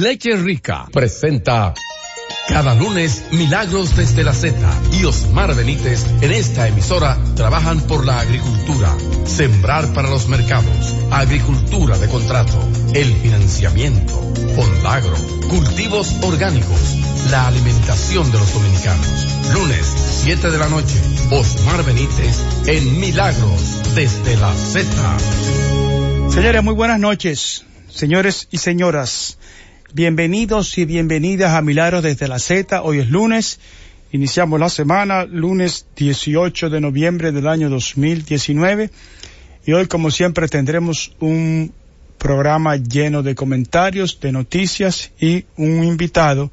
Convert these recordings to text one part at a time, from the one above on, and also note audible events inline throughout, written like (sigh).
Leche Rica presenta cada lunes Milagros desde la Z y Osmar Benítez en esta emisora trabajan por la agricultura, sembrar para los mercados, agricultura de contrato, el financiamiento, fondagro, cultivos orgánicos, la alimentación de los dominicanos. Lunes, 7 de la noche, Osmar Benítez en Milagros desde la Z. Señores, muy buenas noches, señores y señoras. Bienvenidos y bienvenidas a Milagros desde la Z. Hoy es lunes. Iniciamos la semana, lunes 18 de noviembre del año 2019. Y hoy, como siempre, tendremos un programa lleno de comentarios, de noticias y un invitado,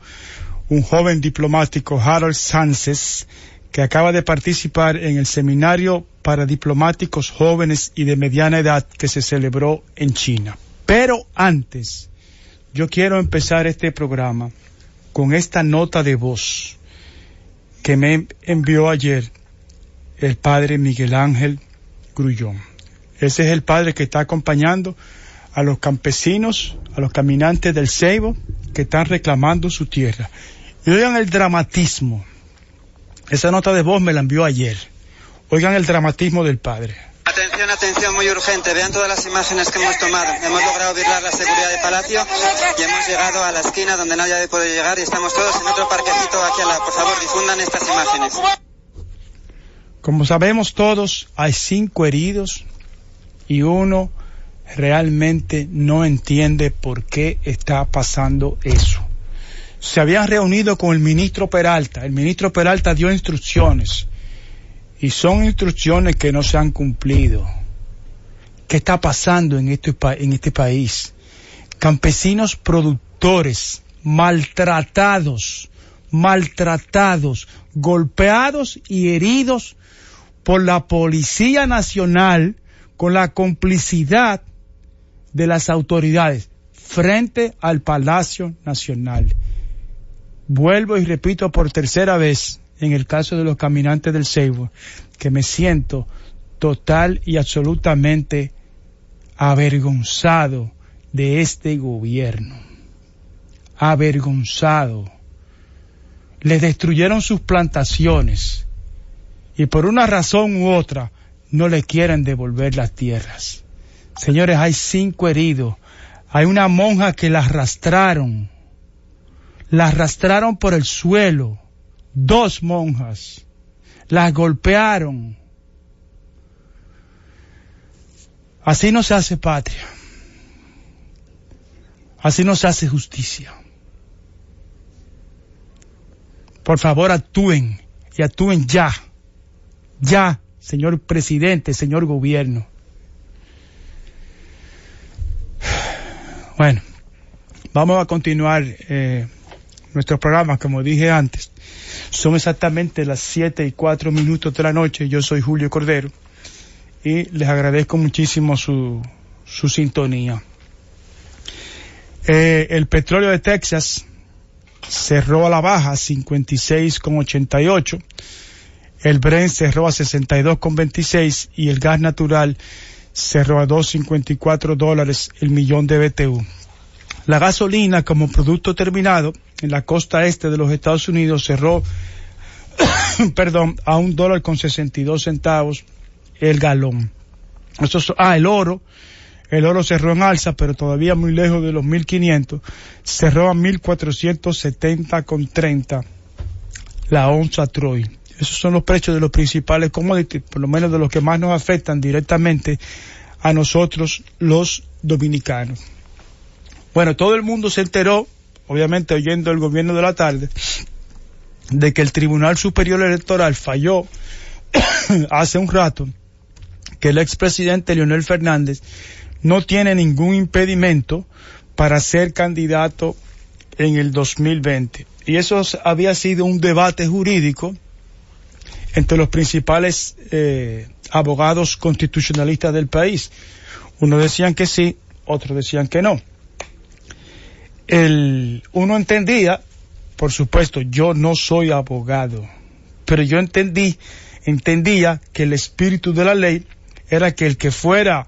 un joven diplomático, Harold Sánchez, que acaba de participar en el seminario para diplomáticos jóvenes y de mediana edad que se celebró en China. Pero antes, yo quiero empezar este programa con esta nota de voz que me envió ayer el padre Miguel Ángel Grullón. Ese es el padre que está acompañando a los campesinos, a los caminantes del Ceibo que están reclamando su tierra. Y oigan el dramatismo. Esa nota de voz me la envió ayer. Oigan el dramatismo del padre. Atención, atención, muy urgente. Vean todas las imágenes que hemos tomado. Hemos logrado virlar la seguridad de Palacio y hemos llegado a la esquina donde nadie puede llegar y estamos todos en otro parquecito aquí al lado. Por favor, difundan estas imágenes. Como sabemos todos, hay cinco heridos y uno realmente no entiende por qué está pasando eso. Se habían reunido con el ministro Peralta. El ministro Peralta dio instrucciones y son instrucciones que no se han cumplido. ¿Qué está pasando en este, en este país? Campesinos productores maltratados, maltratados, golpeados y heridos por la Policía Nacional con la complicidad de las autoridades frente al Palacio Nacional. Vuelvo y repito por tercera vez, en el caso de los caminantes del Seibo, que me siento total y absolutamente avergonzado de este gobierno. Avergonzado. Le destruyeron sus plantaciones y por una razón u otra no le quieren devolver las tierras. Señores, hay cinco heridos. Hay una monja que la arrastraron. La arrastraron por el suelo dos monjas, las golpearon. Así no se hace patria. Así no se hace justicia. Por favor, actúen y actúen ya. Ya, señor presidente, señor gobierno. Bueno, vamos a continuar eh, nuestro programa, como dije antes. Son exactamente las siete y cuatro minutos de la noche. Yo soy Julio Cordero y les agradezco muchísimo su, su sintonía. Eh, el petróleo de Texas cerró a la baja 56,88. El Brent cerró a 62,26 y el gas natural cerró a 2,54 dólares el millón de BTU. La gasolina como producto terminado en la costa este de los Estados Unidos cerró, (coughs) perdón, a un dólar con 62 centavos el galón. Eso, ah, el oro, el oro cerró en alza, pero todavía muy lejos de los 1500, cerró a 1470 con 30 la onza Troy. Esos son los precios de los principales commodities, por lo menos de los que más nos afectan directamente a nosotros los dominicanos. Bueno, todo el mundo se enteró, obviamente oyendo el gobierno de la tarde, de que el Tribunal Superior Electoral falló (coughs) hace un rato que el expresidente Leonel Fernández no tiene ningún impedimento para ser candidato en el 2020. Y eso había sido un debate jurídico entre los principales eh, abogados constitucionalistas del país. Unos decían que sí, otros decían que no el, uno entendía, por supuesto, yo no soy abogado, pero yo entendí, entendía que el espíritu de la ley era que el que fuera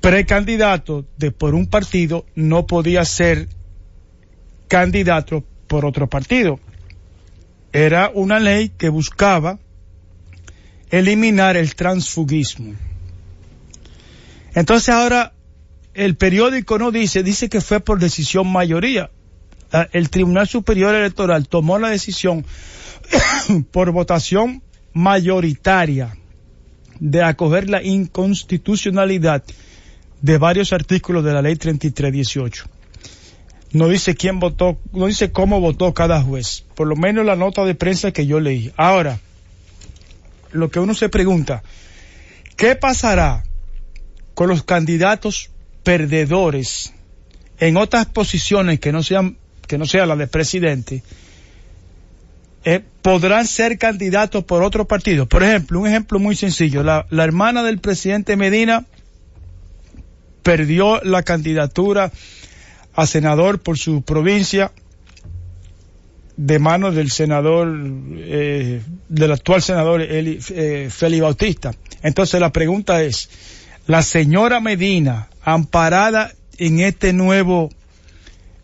precandidato de por un partido no podía ser candidatos por otro partido. Era una ley que buscaba eliminar el transfugismo. Entonces ahora el periódico no dice, dice que fue por decisión mayoría. El Tribunal Superior Electoral tomó la decisión (coughs) por votación mayoritaria de acoger la inconstitucionalidad de varios artículos de la ley 3318. No dice quién votó, no dice cómo votó cada juez, por lo menos la nota de prensa que yo leí. Ahora, lo que uno se pregunta, ¿qué pasará con los candidatos perdedores en otras posiciones que no sean que no sea la de presidente eh, podrán ser candidatos por otro partido. Por ejemplo, un ejemplo muy sencillo, la, la hermana del presidente Medina perdió la candidatura a senador por su provincia de manos del senador, eh, del actual senador Eli, eh, Bautista. Entonces la pregunta es, la señora Medina, amparada en este nuevo,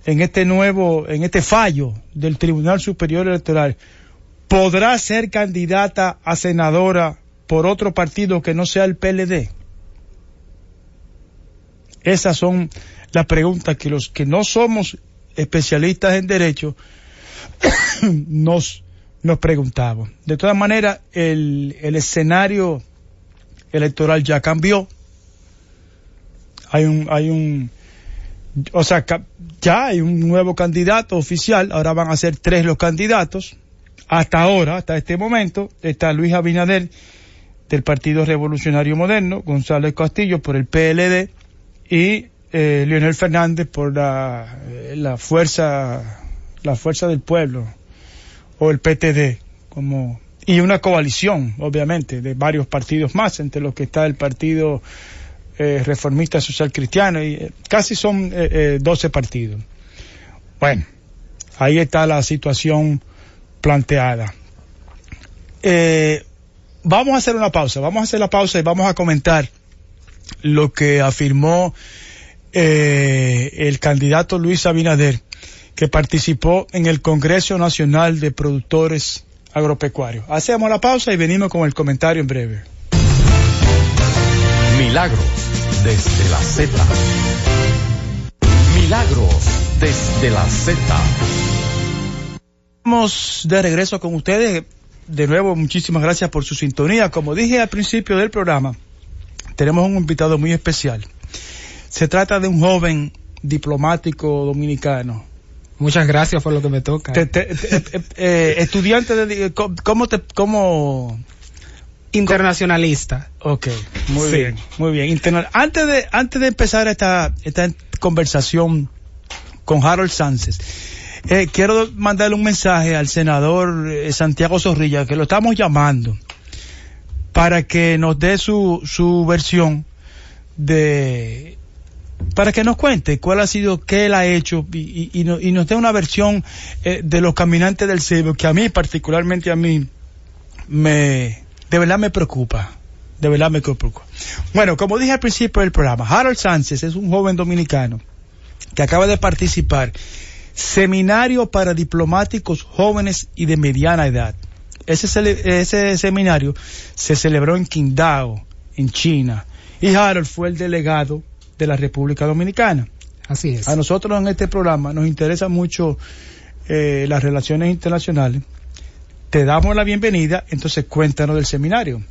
en este nuevo, en este fallo del Tribunal Superior Electoral, podrá ser candidata a senadora por otro partido que no sea el PLD? Esas son las preguntas que los que no somos especialistas en derecho (coughs) nos, nos preguntamos. De todas maneras, el, el escenario electoral ya cambió hay un, hay un, o sea, ya hay un nuevo candidato oficial, ahora van a ser tres los candidatos. Hasta ahora, hasta este momento, está Luis Abinader del Partido Revolucionario Moderno, González Castillo por el PLD y eh, Leonel Fernández por la, eh, la fuerza, la fuerza del pueblo o el PTD, como, y una coalición, obviamente, de varios partidos más, entre los que está el Partido eh, reformista social cristiano, y eh, casi son eh, 12 partidos. Bueno, ahí está la situación planteada. vamos a hacer una pausa, vamos a hacer la pausa y vamos a comentar lo que afirmó el candidato Luis Abinader, que participó en el Congreso Nacional de Productores Agropecuarios. Hacemos la pausa y venimos con el comentario en breve. Milagros desde la Z. Milagros desde la Z. Estamos de regreso con ustedes. De nuevo, muchísimas gracias por su sintonía. Como dije al principio del programa, tenemos un invitado muy especial. Se trata de un joven diplomático dominicano. Muchas gracias por lo que me toca. Eh, estudiante de... ¿Cómo te... Cómo, internacionalista. Ok, muy bien, muy bien. antes de antes de empezar esta esta conversación con Harold Sánchez, eh, quiero mandarle un mensaje al senador eh, Santiago Zorrilla, que lo estamos llamando, para que nos dé su, su versión de para que nos cuente cuál ha sido, qué él ha hecho y, y, y nos dé una versión eh, de los caminantes del cielo, que a mí, particularmente a mí, me, de verdad me preocupa. De verdad me preocupa. Bueno, como dije al principio del programa, Harold Sánchez es un joven dominicano que acaba de participar seminario para diplomáticos jóvenes y de mediana edad. Ese, ese seminario se celebró en Qingdao, en China, y Harold fue el delegado de la República Dominicana. Así es. A nosotros en este programa nos interesa mucho eh, las relaciones internacionales te damos la bienvenida, entonces cuéntanos del seminario.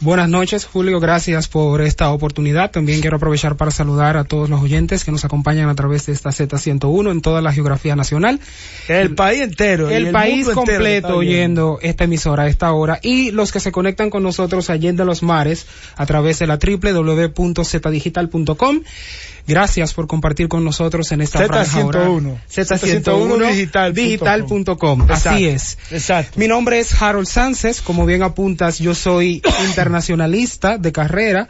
Buenas noches, Julio. Gracias por esta oportunidad. También quiero aprovechar para saludar a todos los oyentes que nos acompañan a través de esta Z101 en toda la geografía nacional. El, país entero. El, país completo oyendo esta emisora a esta hora y los que se conectan con nosotros allende los mares a través de la www.zdigital.com Gracias por compartir con nosotros en esta Z101. Z101 digital. digital.com. Así es. Exacto. Mi nombre es Harold Sánchez. Como bien apuntas, yo soy (coughs) internacionalista de carrera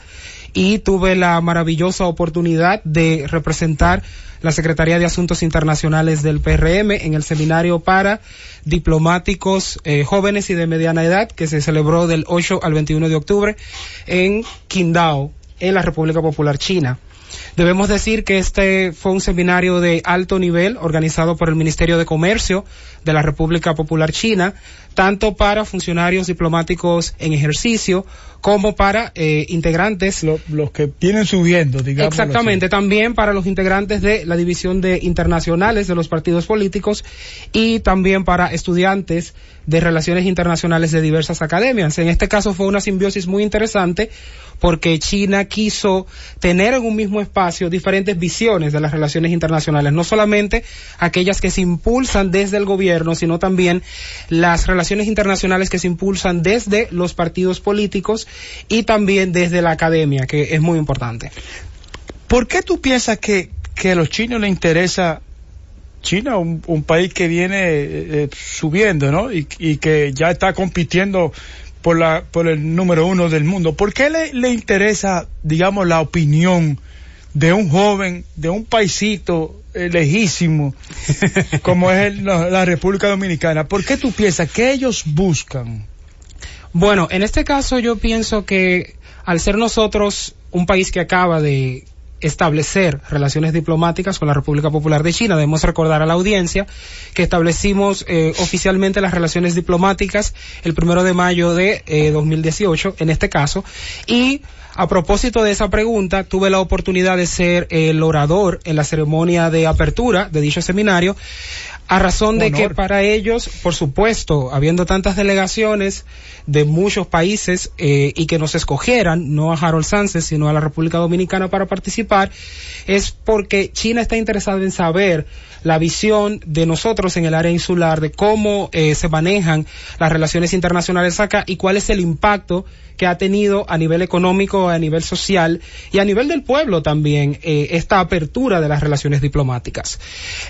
y tuve la maravillosa oportunidad de representar la Secretaría de Asuntos Internacionales del PRM en el seminario para diplomáticos eh, jóvenes y de mediana edad que se celebró del 8 al 21 de octubre en Qingdao, en la República Popular China. Debemos decir que este fue un seminario de alto nivel organizado por el Ministerio de Comercio de la República Popular China, tanto para funcionarios diplomáticos en ejercicio como para eh, integrantes. los que vienen subiendo, digamos. Exactamente, también para los integrantes de la división de internacionales de los partidos políticos y también para estudiantes de relaciones internacionales de diversas academias. En este caso fue una simbiosis muy interesante porque China quiso tener en un mismo espacio diferentes visiones de las relaciones internacionales, no solamente aquellas que se impulsan desde el gobierno, sino también las relaciones internacionales que se impulsan desde los partidos políticos y también desde la academia, que es muy importante. ¿Por qué tú piensas que, a los chinos les interesa China, un, país que viene eh, eh, subiendo, ¿no? Y, y, que ya está compitiendo por, la, por el número uno del mundo. ¿Por qué le, le interesa, digamos, la opinión de un joven, de un paisito eh, lejísimo, (laughs) como es la República Dominicana? ¿Por qué tú piensas que ellos buscan? Bueno, en este caso yo pienso que al ser nosotros un país que acaba de establecer relaciones diplomáticas con la República Popular de China. Debemos recordar a la audiencia que establecimos eh, oficialmente las relaciones diplomáticas el primero de mayo de 2018, eh, en este caso, y a propósito de esa pregunta, tuve la oportunidad de ser el orador en la ceremonia de apertura de dicho seminario, a razón de que para ellos, por supuesto, habiendo tantas delegaciones de muchos países eh, y que nos escogieran, no a Harold Sánchez, sino a la República Dominicana para participar, es porque China está interesada en saber la visión de nosotros en el área insular de cómo eh, se manejan las relaciones internacionales acá y cuál es el impacto que ha tenido a nivel económico, a nivel social y a nivel del pueblo también eh, esta apertura de las relaciones diplomáticas.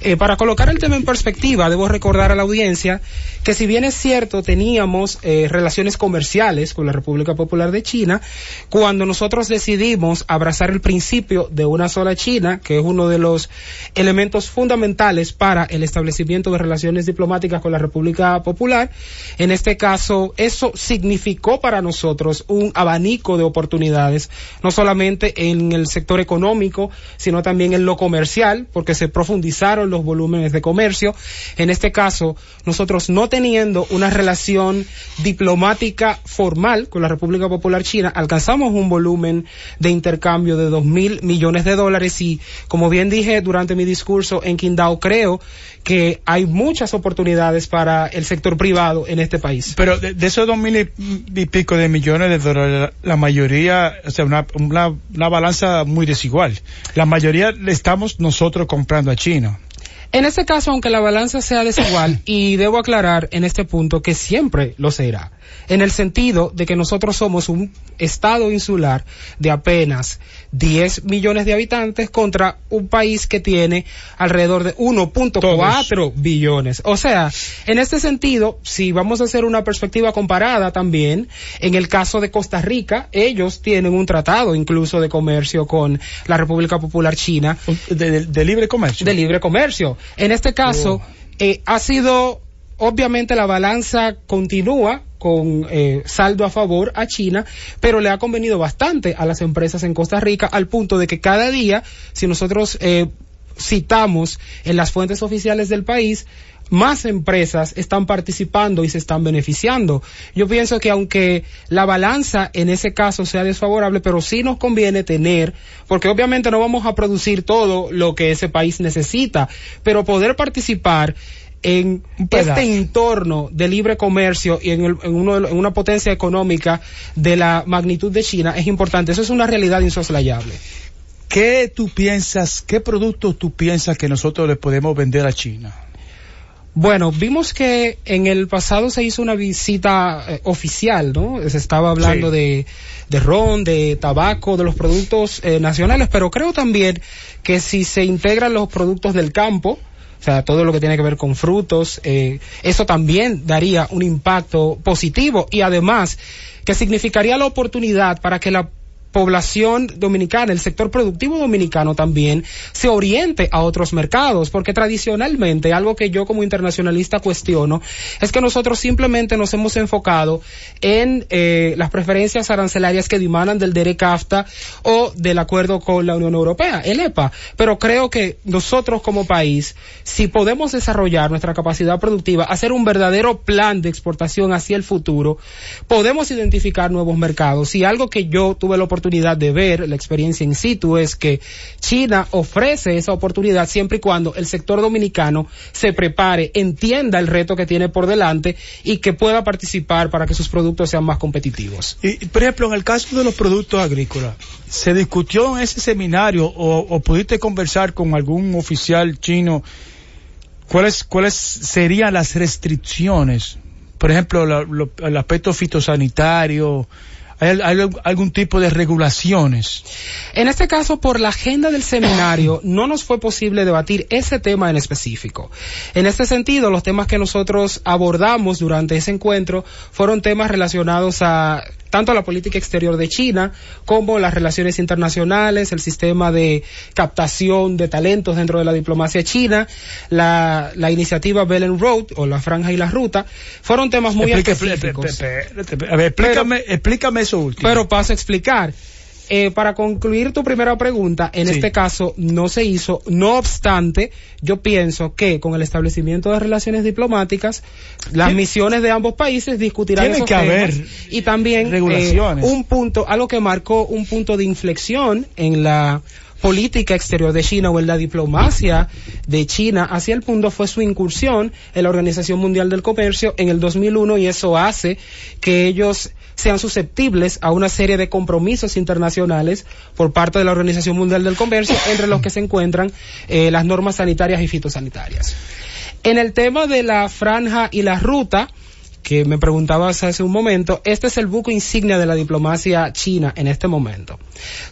Eh, para colocar el tema en perspectiva, debo recordar a la audiencia que si bien es cierto teníamos eh, relaciones comerciales con la República Popular de China, cuando nosotros decidimos abrazar el principio de una sola China, que es uno de los elementos fundamentales para el establecimiento de relaciones diplomáticas con la República Popular, en este caso eso significó para nosotros un abanico de oportunidades, no solamente en el sector económico, sino también en lo comercial, porque se profundizaron los volúmenes de comercio. En este caso, nosotros no teniendo una relación diplomática formal con la República Popular China, alcanzamos un volumen de intercambio de dos mil millones de dólares y, como bien dije durante mi discurso en Qingdao, creo que hay muchas oportunidades para el sector privado en este país. Pero de, esos dos mil y, pico de millones de dólares, la, mayoría, o sea, una, una, balanza muy desigual. La mayoría le estamos nosotros comprando a China. En este caso, aunque la balanza sea desigual, (laughs) y debo aclarar en este punto que siempre lo será, en el sentido de que nosotros somos un estado insular de apenas 10 millones de habitantes contra un país que tiene alrededor de 1.4 billones. O sea, en este sentido, si vamos a hacer una perspectiva comparada también, en el caso de Costa Rica, ellos tienen un tratado incluso de comercio con la República Popular China. De, libre comercio. De libre comercio. En este caso, oh. eh, ha sido, obviamente la balanza continúa con eh, saldo a favor a China, pero le ha convenido bastante a las empresas en Costa Rica al punto de que cada día, si nosotros eh, citamos en las fuentes oficiales del país, más empresas están participando y se están beneficiando. Yo pienso que aunque la balanza en ese caso sea desfavorable, pero sí nos conviene tener, porque obviamente no vamos a producir todo lo que ese país necesita, pero poder participar en este entorno de libre comercio y en, uno en una potencia económica de la magnitud de China es importante. Eso es una realidad insoslayable. ¿Qué tú piensas, qué productos tú piensas que nosotros le podemos vender a China? Bueno, vimos que en el pasado se hizo una visita eh, oficial, ¿no? Se estaba hablando de, de, ron, de tabaco, de los productos eh, nacionales, pero creo también que si se integran los productos del campo, o sea, todo lo que tiene que ver con frutos, eh, eso también daría un impacto positivo y además que significaría la oportunidad para que la población dominicana, el sector productivo dominicano también se oriente a otros mercados, porque tradicionalmente algo que yo como internacionalista cuestiono es que nosotros simplemente nos hemos enfocado en eh, las preferencias arancelarias que dimanan del DERECAFTA o del acuerdo con la Unión Europea, el EPA, pero creo que nosotros como país, si podemos desarrollar nuestra capacidad productiva, hacer un verdadero plan de exportación hacia el futuro, podemos identificar nuevos mercados. Y algo que yo tuve la oportunidad de ver la experiencia in situ es que China ofrece esa oportunidad siempre y cuando el sector dominicano se prepare, entienda el reto que tiene por delante y que pueda participar para que sus productos sean más competitivos. Y, por ejemplo, en el caso de los productos agrícolas, ¿se discutió en ese seminario o, pudiste conversar con algún oficial chino cuáles, cuáles serían las restricciones? Por ejemplo, el aspecto fitosanitario, ¿Hay, algún tipo de regulaciones? En este caso, por la agenda del seminario, (clears throat) no nos fue posible debatir ese tema en específico. En este sentido, los temas que nosotros abordamos durante ese encuentro fueron temas relacionados a tanto la política exterior de China como las relaciones internacionales, el sistema de captación de talentos dentro de la diplomacia china, la, la iniciativa Belt and Road o la franja y la ruta, fueron temas muy específicos. A ver, explícame, explícame eso último. Pero paso a explicar. Eh, para concluir tu primera pregunta, en este caso no se hizo. No obstante, yo pienso que con el establecimiento de relaciones diplomáticas, las misiones de ambos países discutirán Tiene que haber y también eh, regulaciones. un punto, algo que marcó un punto de inflexión en la política exterior de China o en la diplomacia de China hacia el mundo fue su incursión en la Organización Mundial del Comercio en el 2001 y eso hace que ellos sean susceptibles a una serie de compromisos internacionales por parte de la Organización Mundial del Comercio, entre los que se encuentran eh, las normas sanitarias y fitosanitarias. En el tema de la franja y la ruta, que me preguntabas hace un momento, este es el buco insignia de la diplomacia china en este momento.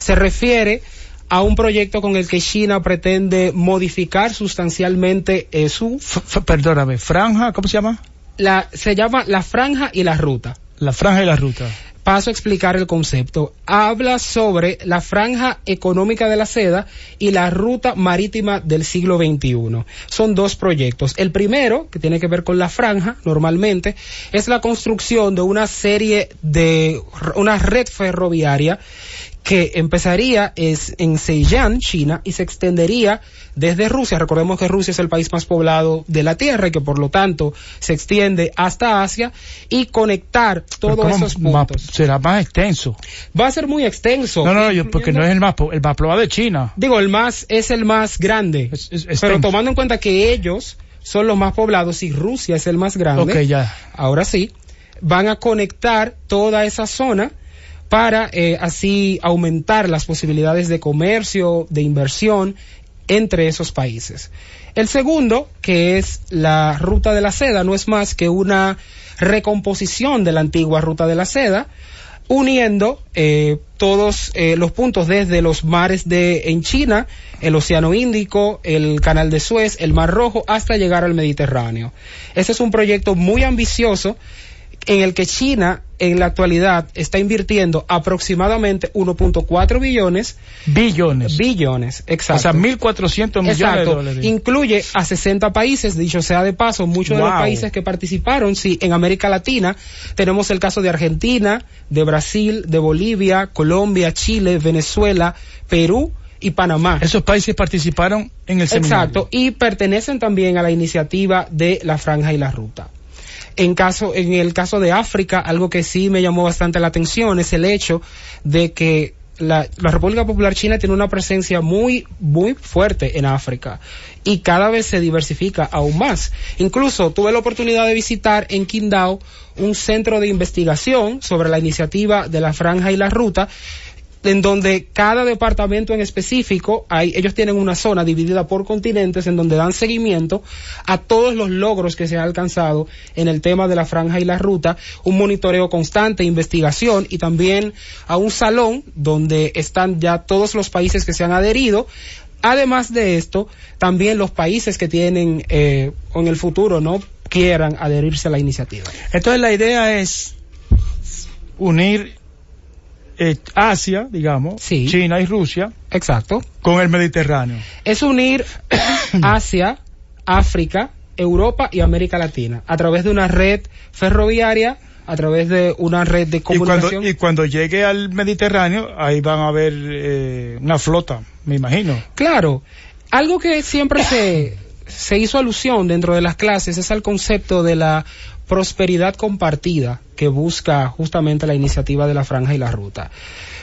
Se refiere a un proyecto con el que China pretende modificar sustancialmente eh, su... perdóname, franja, ¿cómo se llama? La, se llama la franja y la ruta. La franja y la ruta. Paso a explicar el concepto. Habla sobre la franja económica de la seda y la ruta marítima del siglo XXI. Son dos proyectos. El primero, que tiene que ver con la franja, normalmente, es la construcción de una serie de, una red ferroviaria que empezaría es en Zhejiang, China, y se extendería desde Rusia. Recordemos que Rusia es el país más poblado de la Tierra y que por lo tanto se extiende hasta Asia y conectar todos esos puntos. será más extenso. Va a ser muy extenso. No, no, porque no es el más, el más poblado de China. Digo, el más es el más grande. pero tomando en cuenta que ellos son los más poblados y Rusia es el más grande. Ok, ya. Ahora sí, van a conectar toda esa zona para eh, así aumentar las posibilidades de comercio, de inversión entre esos países. El segundo, que es la ruta de la seda, no es más que una recomposición de la antigua ruta de la seda, uniendo eh, todos eh, los puntos desde los mares de en China, el Océano Índico, el Canal de Suez, el Mar Rojo, hasta llegar al Mediterráneo. Ese es un proyecto muy ambicioso en el que China en la actualidad está invirtiendo aproximadamente 1.4 billones. Billones. Billones, exacto. O sea, 1.400 millones de dólares. Incluye a 60 países, dicho sea de paso, muchos de los países que participaron, sí, en América Latina tenemos el caso de Argentina, de Brasil, de Bolivia, Colombia, Chile, Venezuela, Perú, y Panamá. Esos países participaron en el seminario. Exacto, y pertenecen también a la iniciativa de la franja y la ruta. En caso, en el caso de África, algo que sí me llamó bastante la atención es el hecho de que la, República Popular China tiene una presencia muy, muy fuerte en África y cada vez se diversifica aún más. Incluso tuve la oportunidad de visitar en Qingdao un centro de investigación sobre la iniciativa de la franja y la ruta en donde cada departamento en específico, hay, ellos tienen una zona dividida por continentes en donde dan seguimiento a todos los logros que se han alcanzado en el tema de la franja y la ruta, un monitoreo constante, investigación y también a un salón donde están ya todos los países que se han adherido. Además de esto, también los países que tienen eh, en el futuro no quieran adherirse a la iniciativa. Entonces la idea es unir eh, Asia, digamos, Sí. China y Rusia, Exacto. con el Mediterráneo. Es unir (coughs) Asia, África, Europa y América Latina a través de una red ferroviaria, a través de una red de Y cuando, comunicación. y cuando llegue al Mediterráneo, ahí van a haber eh, una flota, me imagino. Claro, algo que siempre se, se hizo alusión dentro de las clases es al concepto de la prosperidad compartida que busca justamente la iniciativa de la franja y la ruta.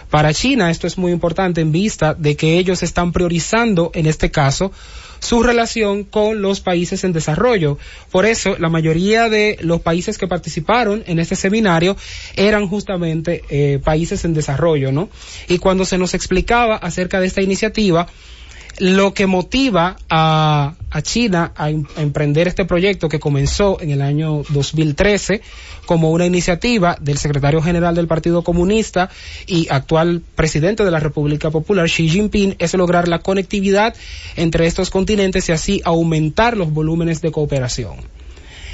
Para China esto es muy importante en vista de que ellos están priorizando, en este caso, su relación con los países en desarrollo. Por eso, la mayoría de los países que participaron en este seminario eran justamente eh, países en desarrollo, ¿no? Y cuando se nos explicaba acerca de esta iniciativa, lo que motiva a, a China a, em- a emprender este proyecto que comenzó en el año 2013 como una iniciativa del secretario general del Partido Comunista y actual presidente de la República Popular, Xi Jinping, es lograr la conectividad entre estos continentes y así aumentar los volúmenes de cooperación.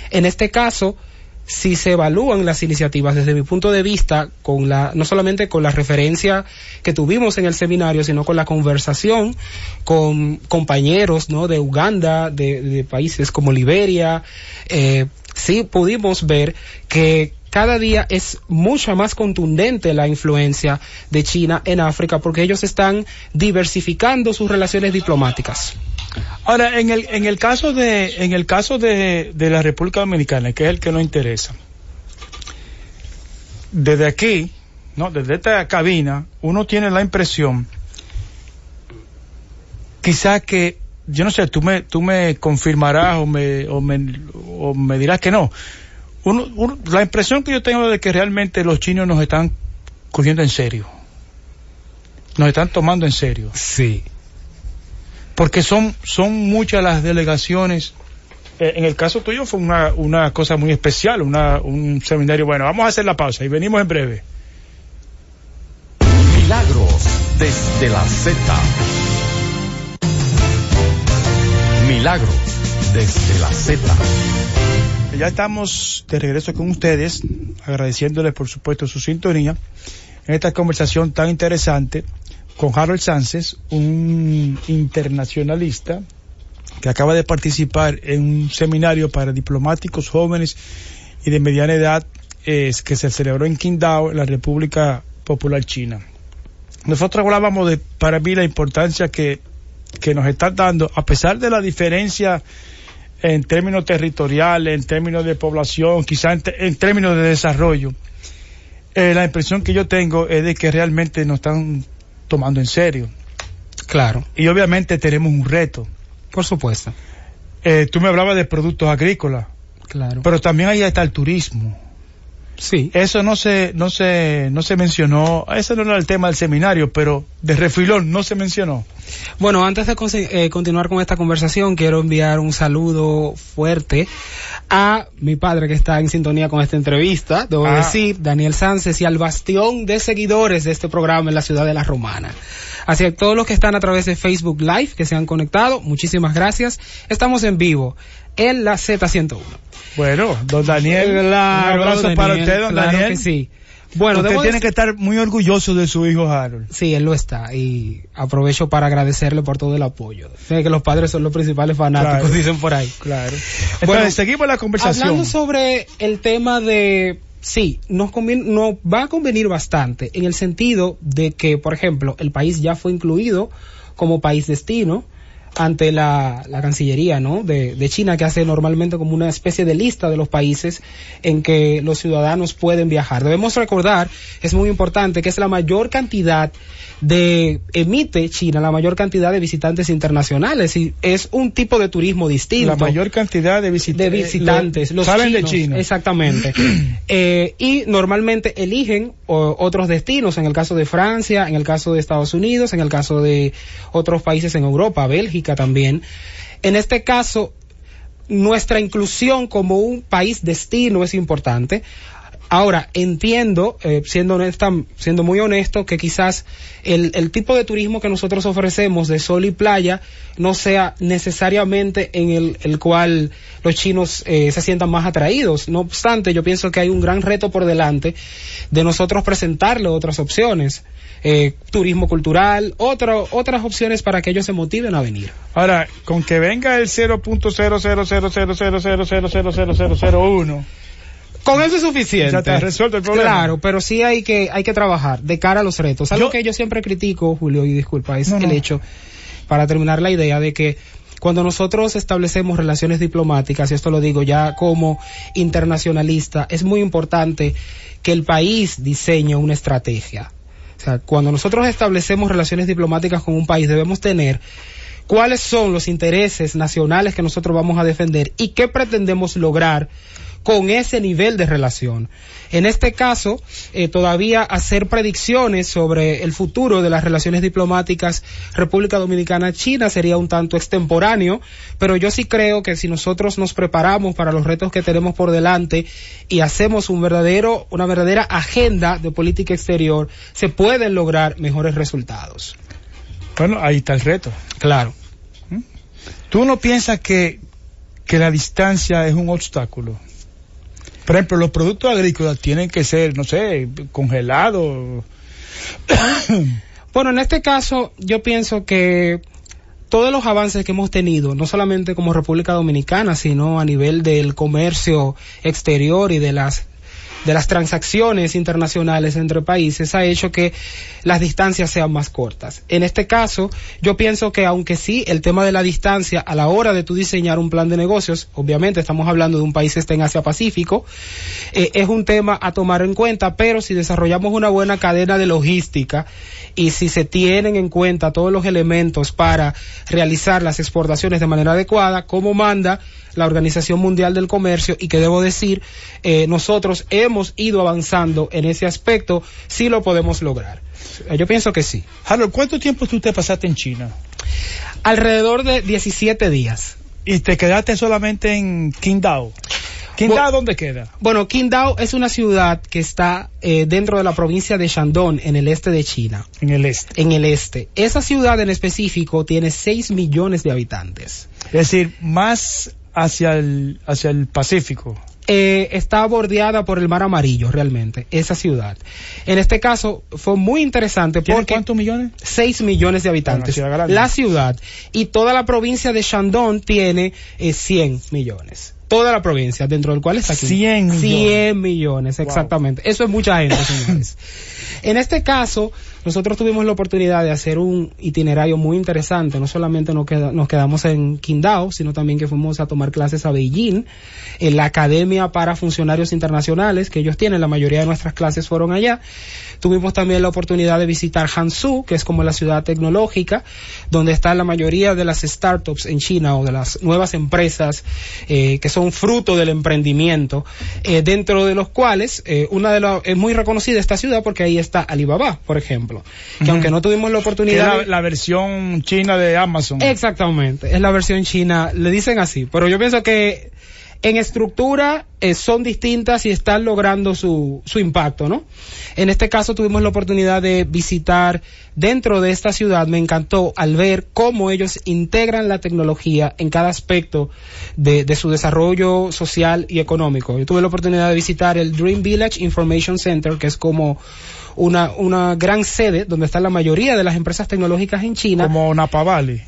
En este caso, si se evalúan las iniciativas desde mi punto de vista, con la, no solamente con la referencia que tuvimos en el seminario, sino con la conversación con compañeros ¿no? de Uganda, de, de países como Liberia, eh, sí pudimos ver que cada día es mucho más contundente la influencia de China en África porque ellos están diversificando sus relaciones diplomáticas. Ahora, en el, en el caso de, en el caso de, de la República Dominicana, que es el que nos interesa, desde aquí, ¿no? Desde esta cabina, uno tiene la impresión, quizás que, yo no sé, tú me, tú me confirmarás o me, o me, o me dirás que no. Uno, la impresión que yo tengo de que realmente los chinos nos están cogiendo en serio. Nos están tomando en serio Sí. Porque son, son muchas las delegaciones. Eh, en el caso tuyo fue una, una cosa muy especial, una, un seminario. Bueno, vamos a hacer la pausa y venimos en breve. Milagros desde la Z. Milagros desde la Z. Ya estamos de regreso con ustedes, agradeciéndoles por supuesto su sintonía en esta conversación tan interesante con Harold Sánchez, un internacionalista que acaba de participar en un seminario para diplomáticos jóvenes y de mediana edad que se celebró en Qingdao, en la República Popular China. Nosotros hablábamos de, para mí, la importancia que, que nos están dando, a pesar de la diferencia en términos territoriales, en términos de población, quizás en términos de desarrollo, eh, la impresión que yo tengo es de que realmente nos están tomando en serio. Claro, Y obviamente tenemos un reto. por supuesto. Eh, tú me hablabas de productos agrícolas, Claro. pero también ahí está el turismo. Sí. Eso no se, no se, no se mencionó, ese no era el tema del seminario, pero de refilón no se mencionó. Bueno, antes de eh, continuar con esta conversación, quiero enviar un saludo fuerte a mi padre que está en sintonía con esta entrevista, debo Ah. decir, Daniel Sánchez, y al bastión de seguidores de este programa en la ciudad de La Romana. Así que todos los que están a través de Facebook Live, que se han conectado, muchísimas gracias. Estamos en vivo en la Z101. Bueno, don Daniel, Claro, un abrazo para usted, don claro Daniel. que sí. Bueno, usted tiene decir- que estar muy orgulloso de su hijo Harold. Sí, él lo está y aprovecho para agradecerle por todo el apoyo. Sé que los padres son los principales fanáticos, Claro. dicen por ahí. Claro. Entonces, Bueno, seguimos la conversación. Hablando sobre el tema de, sí, nos, nos va a convenir bastante en el sentido de que, por ejemplo, el país ya fue incluido como país destino ante la, la Cancillería ¿no? de, de China, que hace normalmente como una especie de lista de los países en que los ciudadanos pueden viajar. Debemos recordar, es muy importante, que es la mayor cantidad de, emite China la mayor cantidad de visitantes internacionales y es un tipo de turismo distinto la mayor cantidad de, visita- de visitantes, eh, los salen chinos, de China. Exactamente. (clears throat) Eh, y normalmente eligen o, otros destinos, en el caso de Francia, en el caso de Estados Unidos, en el caso de otros países en Europa, Bélgica también. En este caso, nuestra inclusión como un país destino es importante. Ahora, entiendo, eh, siendo honesta, siendo muy honesto, que quizás el, tipo de turismo que nosotros ofrecemos de sol y playa no sea necesariamente en el, cual los chinos eh, se sientan más atraídos. No obstante, yo pienso que hay un gran reto por delante de nosotros presentarle otras opciones. Eh, turismo cultural, otro, otras opciones para que ellos se motiven a venir. Ahora, con que venga el 0.00000000001 con eso es suficiente. Ya resuelto el problema. Claro, pero sí hay que, hay que trabajar de cara a los retos. Algo yo, que yo siempre critico, Julio, y disculpa, es no, el no. hecho, para terminar la idea de que cuando nosotros establecemos relaciones diplomáticas, y esto lo digo ya como internacionalista, es muy importante que el país diseñe una estrategia. O sea, cuando nosotros establecemos relaciones diplomáticas con un país, debemos tener cuáles son los intereses nacionales que nosotros vamos a defender y qué pretendemos lograr con ese nivel de relación. En este caso, eh, todavía hacer predicciones sobre el futuro de las relaciones diplomáticas República Dominicana-China sería un tanto extemporáneo, pero yo sí creo que si nosotros nos preparamos para los retos que tenemos por delante y hacemos un verdadero, una verdadera agenda de política exterior, se pueden lograr mejores resultados. Bueno, ahí está el reto. Claro. ¿Tú no piensas que, que la distancia es un obstáculo? Por ejemplo, los productos agrícolas tienen que ser, no sé, congelados. (coughs) bueno, en este caso yo pienso que todos los avances que hemos tenido, no solamente como República Dominicana, sino a nivel del comercio exterior y de las de las transacciones internacionales entre países ha hecho que las distancias sean más cortas. En este caso, yo pienso que aunque sí el tema de la distancia a la hora de tu diseñar un plan de negocios, obviamente estamos hablando de un país que está en Asia Pacífico, eh, es un tema a tomar en cuenta, pero si desarrollamos una buena cadena de logística y si se tienen en cuenta todos los elementos para realizar las exportaciones de manera adecuada, como manda la Organización Mundial del Comercio y que debo decir, eh, nosotros hemos ido avanzando en ese aspecto, sí lo podemos lograr. Yo pienso que sí. Harold, ¿cuánto tiempo tú te pasaste en China? Alrededor de 17 días. ¿Y te quedaste solamente en Qingdao? ¿Qingdao dónde queda? Bueno, Qingdao es una ciudad que está eh, dentro de la provincia de Shandong, en el este de China. En el este. En el este. Esa ciudad en específico tiene 6 millones de habitantes. Es decir, más hacia el, hacia el Pacífico. Eh, está bordeada por el mar amarillo realmente, esa ciudad. En este caso fue muy interesante porque... ¿Cuántos millones? 6 millones de habitantes. Bueno, ciudad la ciudad y toda la provincia de Shandong tiene eh, 100 millones. Toda la provincia, dentro del cual está aquí. 100 millones. 100 millones, exactamente. Wow. Eso es mucha gente, (coughs) señores. en este caso, nosotros tuvimos la oportunidad de hacer un itinerario muy interesante. No solamente nos, queda, nos quedamos en Qingdao, sino también que fuimos a tomar clases a Beijing, en la Academia para Funcionarios Internacionales que ellos tienen. La mayoría de nuestras clases fueron allá. Tuvimos también la oportunidad de visitar Hangzhou, que es como la ciudad tecnológica, donde está la mayoría de las startups en China o de las nuevas empresas eh, que son fruto del emprendimiento, eh, dentro de los cuales eh, una de las es muy reconocida esta ciudad porque ahí está Alibaba, por ejemplo, que uh -huh. aunque no tuvimos la oportunidad la, la, versión china de Amazon. Exactamente, es la versión china, le dicen así, pero yo pienso que en estructura eh, son distintas y están logrando su, su impacto, ¿no? En este caso tuvimos la oportunidad de visitar dentro de esta ciudad, me encantó al ver cómo ellos integran la tecnología en cada aspecto de, de su desarrollo social y económico. Yo tuve la oportunidad de visitar el Dream Village Information Center, que es como una, una gran sede donde está la mayoría de las empresas tecnológicas en China. Como Napa Valley.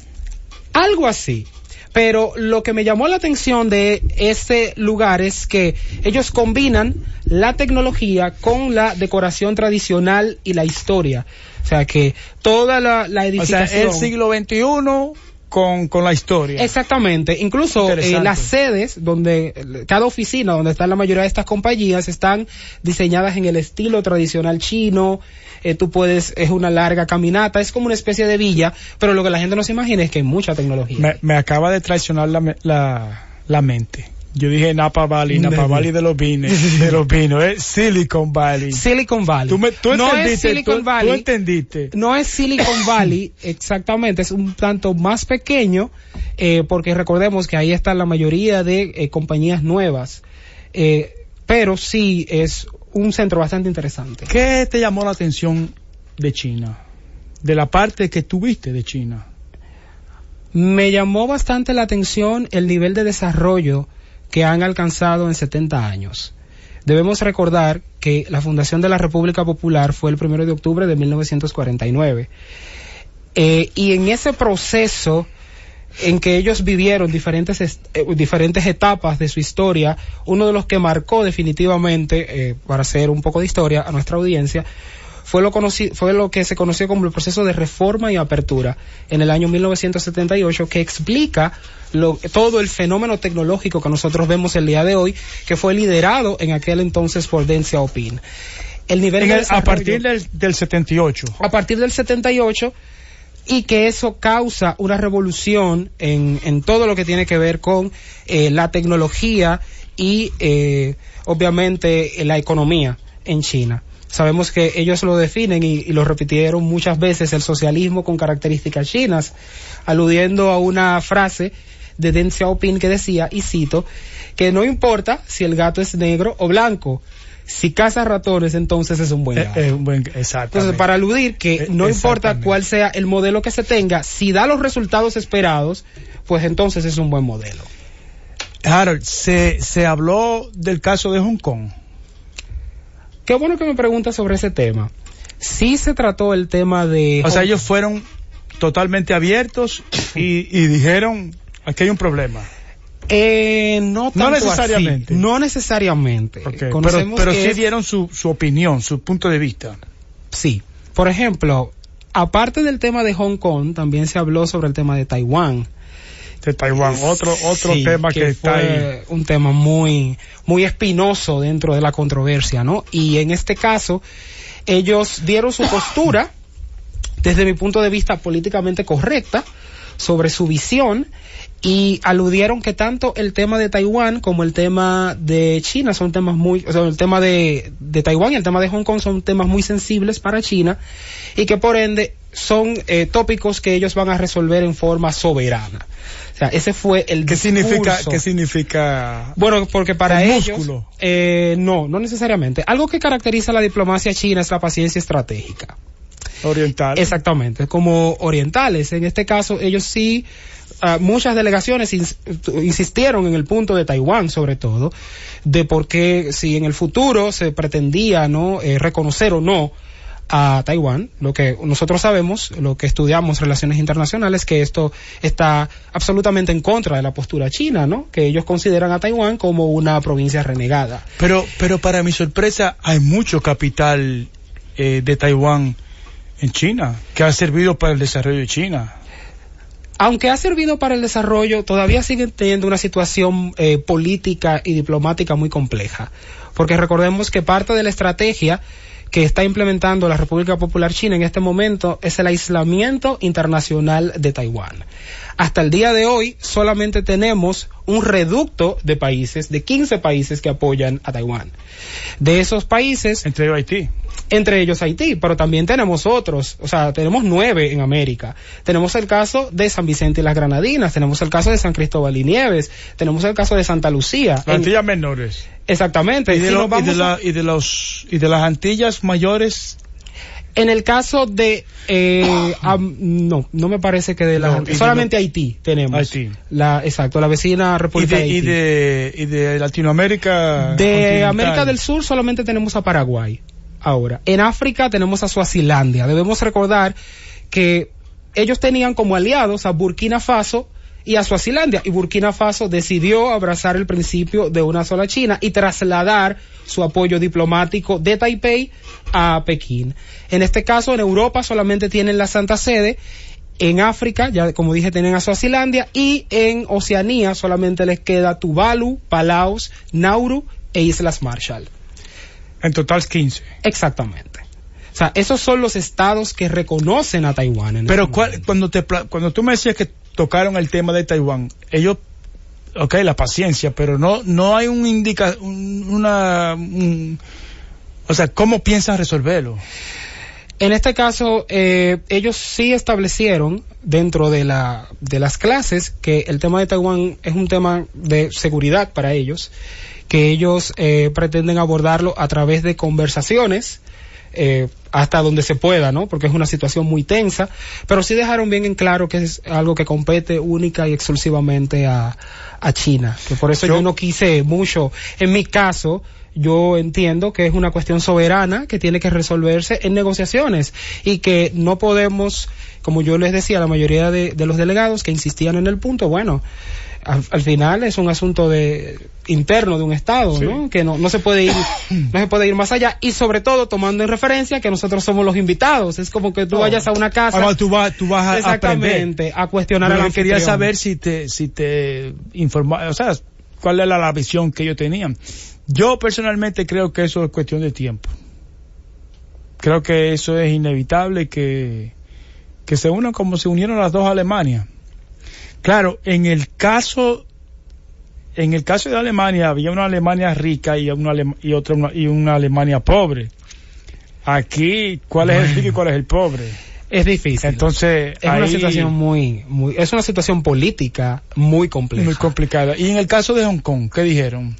Algo así pero lo que me llamó la atención de este lugar es que ellos combinan la tecnología con la decoración tradicional y la historia. O sea que toda la, la edificación. O sea, el siglo XXI con, con la historia. Exactamente. Incluso eh, las sedes donde cada oficina donde están la mayoría de estas compañías están diseñadas en el estilo tradicional chino. Eh, tú puedes, es una larga caminata, es como una especie de villa, pero lo que la gente no se imagina es que hay mucha tecnología. Me, me acaba de traicionar la, la, la mente. Yo dije Napa Valley, Napa Valley de los vinos, (laughs) de los vinos, es Silicon Valley. Silicon Valley. Tú, me, tú no entendiste, es Silicon tú, Valley. tú entendiste. No es Silicon (laughs) Valley, exactamente, es un tanto más pequeño, eh, porque recordemos que ahí está la mayoría de eh, compañías nuevas, eh, pero sí es un centro bastante interesante. ¿Qué te llamó la atención de China? De la parte que tuviste de China. Me llamó bastante la atención el nivel de desarrollo que han alcanzado en 70 años. Debemos recordar que la fundación de la República Popular fue el primero de octubre de 1949. Eh, y en ese proceso en que ellos vivieron diferentes, eh, diferentes etapas de su historia, uno de los que marcó definitivamente, eh, para hacer un poco de historia a nuestra audiencia, fue lo, fue lo que se conoció como el proceso de reforma y apertura en el año 1978, que explica lo, todo el fenómeno tecnológico que nosotros vemos el día de hoy, que fue liderado en aquel entonces por Deng Xiaoping. El nivel a partir del, del 78. A partir del 78 y que eso causa una revolución en, en todo lo que tiene que ver con eh, la tecnología y eh, obviamente la economía en China. Sabemos que ellos lo definen y, lo repitieron muchas veces el socialismo con características chinas, aludiendo a una frase de Deng Xiaoping que decía, y cito, que no importa si el gato es negro o blanco, si caza ratones, entonces es un buen gato. Eh, entonces, para aludir que eh, no importa cuál sea el modelo que se tenga, si da los resultados esperados, pues entonces es un buen modelo. Harold, se, se habló del caso de Hong Kong. Qué bueno que me preguntas sobre ese tema. Sí se trató el tema de... O sea, ellos fueron totalmente abiertos (laughs) y, y dijeron, aquí hay un problema. Eh, no, no necesariamente. No necesariamente. Pero, pero sí dieron su, su opinión, su punto de vista. Sí. Por ejemplo, aparte del tema de Hong Kong, también se habló sobre el tema de Taiwán. De Taiwán, otro, otro tema que, está ahí. Un tema muy, muy espinoso dentro de la controversia, ¿no? Y en este caso, ellos dieron su postura, desde mi punto de vista políticamente correcta, sobre su visión y aludieron que tanto el tema de Taiwán como el tema de China son temas muy, o sea, el tema de, de Taiwán y el tema de Hong Kong son temas muy sensibles para China y que por ende son eh, tópicos que ellos van a resolver en forma soberana. O sea, ese fue el ¿Qué significa qué significa Bueno, porque para ellos eh, no, no necesariamente. Algo que caracteriza a la diplomacia china es la paciencia estratégica. Oriental. Exactamente, como orientales. En este caso, ellos sí Ah, muchas delegaciones insistieron en el punto de Taiwán, sobre todo, de por qué si en el futuro se pretendía no eh, reconocer o no a Taiwán, lo que nosotros sabemos, lo que estudiamos relaciones internacionales, que esto está absolutamente en contra de la postura china, ¿no? Que ellos consideran a Taiwán como una provincia renegada. Pero, pero para mi sorpresa, hay mucho capital eh, de Taiwán en China que ha servido para el desarrollo de China aunque ha servido para el desarrollo, todavía sigue teniendo una situación eh, política y diplomática muy compleja. Porque recordemos que parte de la estrategia que está implementando la República Popular China en este momento es el aislamiento internacional de Taiwán. Hasta el día de hoy solamente tenemos un reducto de países, de 15 países que apoyan a Taiwán. De esos países... Entre Haití entre ellos Haití, pero también tenemos otros, o sea, tenemos nueve en América. Tenemos el caso de San Vicente y las Granadinas, tenemos el caso de San Cristóbal y Nieves, tenemos el caso de Santa Lucía. Las Antillas menores. Exactamente. ¿Y de, y de los, y de las Antillas mayores en el caso de, eh, no, no me parece que de la, solamente Haití tenemos. Haití. La, exacto, la vecina República ¿Y de, Haití. Y de, y de Latinoamérica. De América del Sur solamente tenemos a Paraguay. Ahora, en África tenemos a Suazilandia. Debemos recordar que ellos tenían como aliados a Burkina Faso y a Suazilandia. Y Burkina Faso decidió abrazar el principio de una sola China y trasladar su apoyo diplomático de Taipei a Pekín. En este caso, en Europa solamente tienen la Santa Sede. En África, ya como dije, tienen a Suazilandia. Y en Oceanía solamente les queda Tuvalu, Palaos, Nauru e Islas Marshall. En total 15. Exactamente. O sea, esos son los estados que reconocen a Taiwán. Pero este cuando, te, cuando tú me decías que tocaron el tema de Taiwán, ellos, ok, la paciencia, pero no, no hay un indica, una, o sea, ¿cómo piensan resolverlo? En este caso, eh, ellos sí establecieron dentro de, la, de las clases que el tema de Taiwán es un tema de seguridad para ellos, que ellos eh, pretenden abordarlo a través de conversaciones eh, hasta donde se pueda, ¿no? Porque es una situación muy tensa, pero sí dejaron bien en claro que es algo que compete única y exclusivamente a, a China, que por eso yo, yo no quise mucho, en mi caso, yo entiendo que es una cuestión soberana que tiene que resolverse en negociaciones y que no podemos, como yo les decía la mayoría de, de los delegados que insistían en el punto, bueno, al, al, final es un asunto de interno de un estado, sí. ¿no? Que no, no se puede ir, (coughs) no se puede ir más allá y sobre todo tomando en referencia que nosotros somos los invitados. Es como que tú no. vayas a una casa. Ahora tú vas, tú vas a exactamente, aprender. a cuestionar Pero al quería saber si te, si te informa, o sea, cuál era la visión que ellos tenían. Yo personalmente creo que eso es cuestión de tiempo. Creo que eso es inevitable que, que se unan como se unieron las dos Alemanias. Claro, en el caso en el caso de Alemania había una Alemania rica y una y otra una, y una Alemania pobre. Aquí, ¿cuál es el rico y cuál es el pobre? Es difícil. Entonces, es ahí, una situación muy, muy, es una situación política muy compleja. Muy complicada. Y en el caso de Hong Kong, ¿qué dijeron?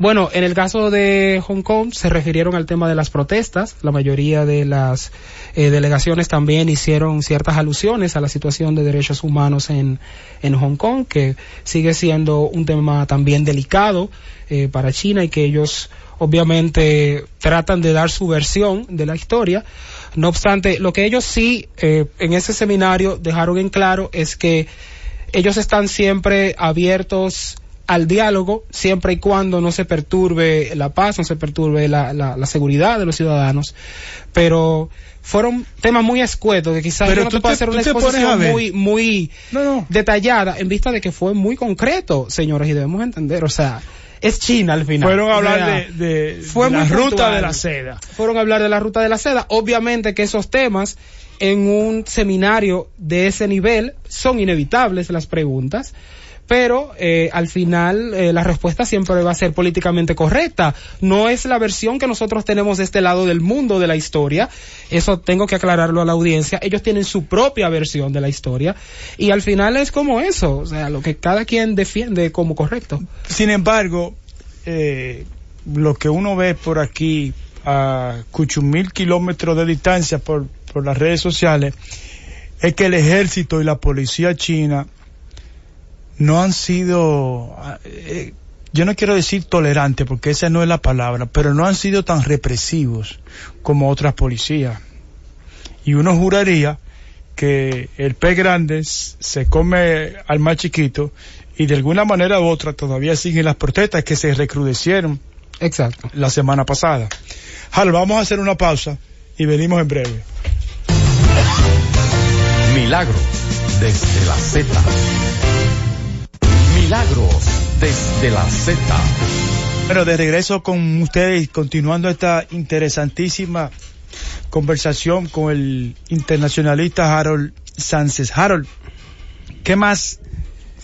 Bueno, en el caso de Hong Kong se refirieron al tema de las protestas. La mayoría de las eh, delegaciones también hicieron ciertas alusiones a la situación de derechos humanos en, en Hong Kong, que sigue siendo un tema también delicado eh, para China y que ellos obviamente tratan de dar su versión de la historia. No obstante, lo que ellos sí eh, en ese seminario dejaron en claro es que ellos están siempre abiertos al diálogo siempre y cuando no se perturbe la paz, no se perturbe la, la, la seguridad de los ciudadanos. Pero fueron temas muy escuetos que quizás Pero yo no te puedo hacer una exposición muy, muy no, no. detallada en vista de que fue muy concreto, señores, y debemos entender, o sea, es China al final. Fueron a hablar o sea, de, de, fue de la puntual. ruta de la seda. Fueron a hablar de la ruta de la seda. Obviamente que esos temas en un seminario de ese nivel son inevitables las preguntas pero eh, al final eh, la respuesta siempre va a ser políticamente correcta. No es la versión que nosotros tenemos de este lado del mundo de la historia. Eso tengo que aclararlo a la audiencia. Ellos tienen su propia versión de la historia y al final es como eso, o sea, lo que cada quien defiende como correcto. Sin embargo, eh, lo que uno ve por aquí a cuchumil kilómetros de distancia por, por las redes sociales es que el ejército y la policía china no han sido, eh, yo no quiero decir tolerantes porque esa no es la palabra, pero no han sido tan represivos como otras policías. Y uno juraría que el pez grande se come al más chiquito y de alguna manera u otra todavía siguen las protestas que se recrudecieron Exacto. la semana pasada. Hal, vamos a hacer una pausa y venimos en breve. Milagro desde la Z. Milagros desde la Z. Bueno, de regreso con ustedes, continuando esta interesantísima conversación con el internacionalista Harold Sánchez. Harold, ¿qué más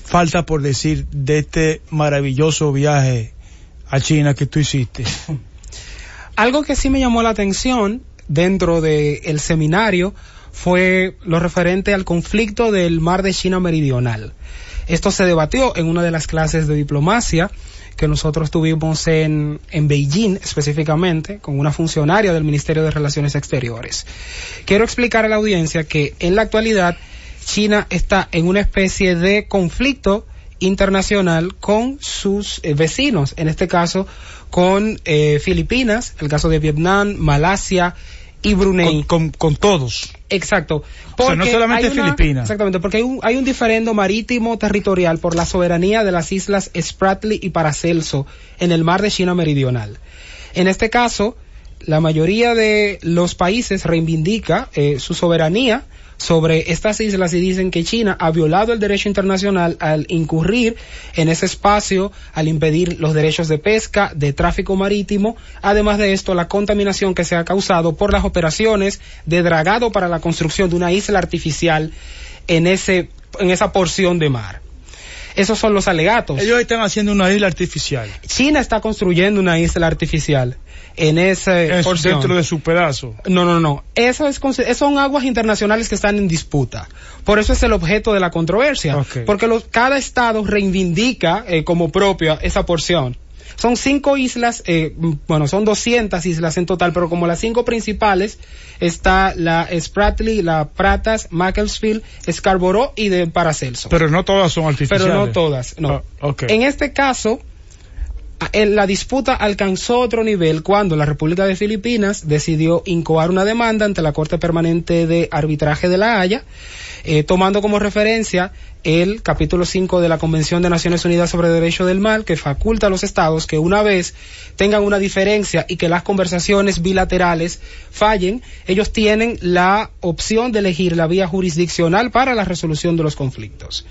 falta por decir de este maravilloso viaje a China que tú hiciste? (laughs) Algo que sí me llamó la atención dentro del el seminario fue lo referente al conflicto del mar de China Meridional. Esto se debatió en una de las clases de diplomacia que nosotros tuvimos en, en Beijing específicamente con una funcionaria del Ministerio de Relaciones Exteriores. Quiero explicar a la audiencia que en la actualidad China está en una especie de conflicto internacional con sus eh, vecinos, en este caso con eh, Filipinas, el caso de Vietnam, Malasia y Brunei. Con, con, con todos. Exacto. Porque o sea, no solamente Filipinas. Exactamente, porque hay un, hay un diferendo marítimo territorial por la soberanía de las islas Spratly y Paracelso en el mar de China Meridional. En este caso, la mayoría de los países reivindica eh, su soberanía sobre estas islas y dicen que China ha violado el derecho internacional al incurrir en ese espacio, al impedir los derechos de pesca, de tráfico marítimo, además de esto la contaminación que se ha causado por las operaciones de dragado para la construcción de una isla artificial en ese en esa porción de mar. Esos son los alegatos. Ellos están haciendo una isla artificial. China está construyendo una isla artificial en ese es dentro de su pedazo. No, no, no. Eso es son aguas internacionales que están en disputa. Por eso es el objeto de la controversia, porque los, cada estado reivindica eh, como propia esa porción. Son cinco islas, eh, bueno, son 200 islas en total, pero como las cinco principales está la Spratly, la Pratas, Macclesfield, Scarborough y de Paracelso. Pero no todas son artificiales. Pero no todas, no. Ah, en este caso, la disputa alcanzó otro nivel cuando la República de Filipinas decidió incoar una demanda ante la Corte Permanente de Arbitraje de la Haya, eh, tomando como referencia el capítulo 5 de la Convención de Naciones Unidas sobre Derecho del Mal, que faculta a los estados que una vez tengan una diferencia y que las conversaciones bilaterales fallen, ellos tienen la opción de elegir la vía jurisdiccional para la resolución de los conflictos.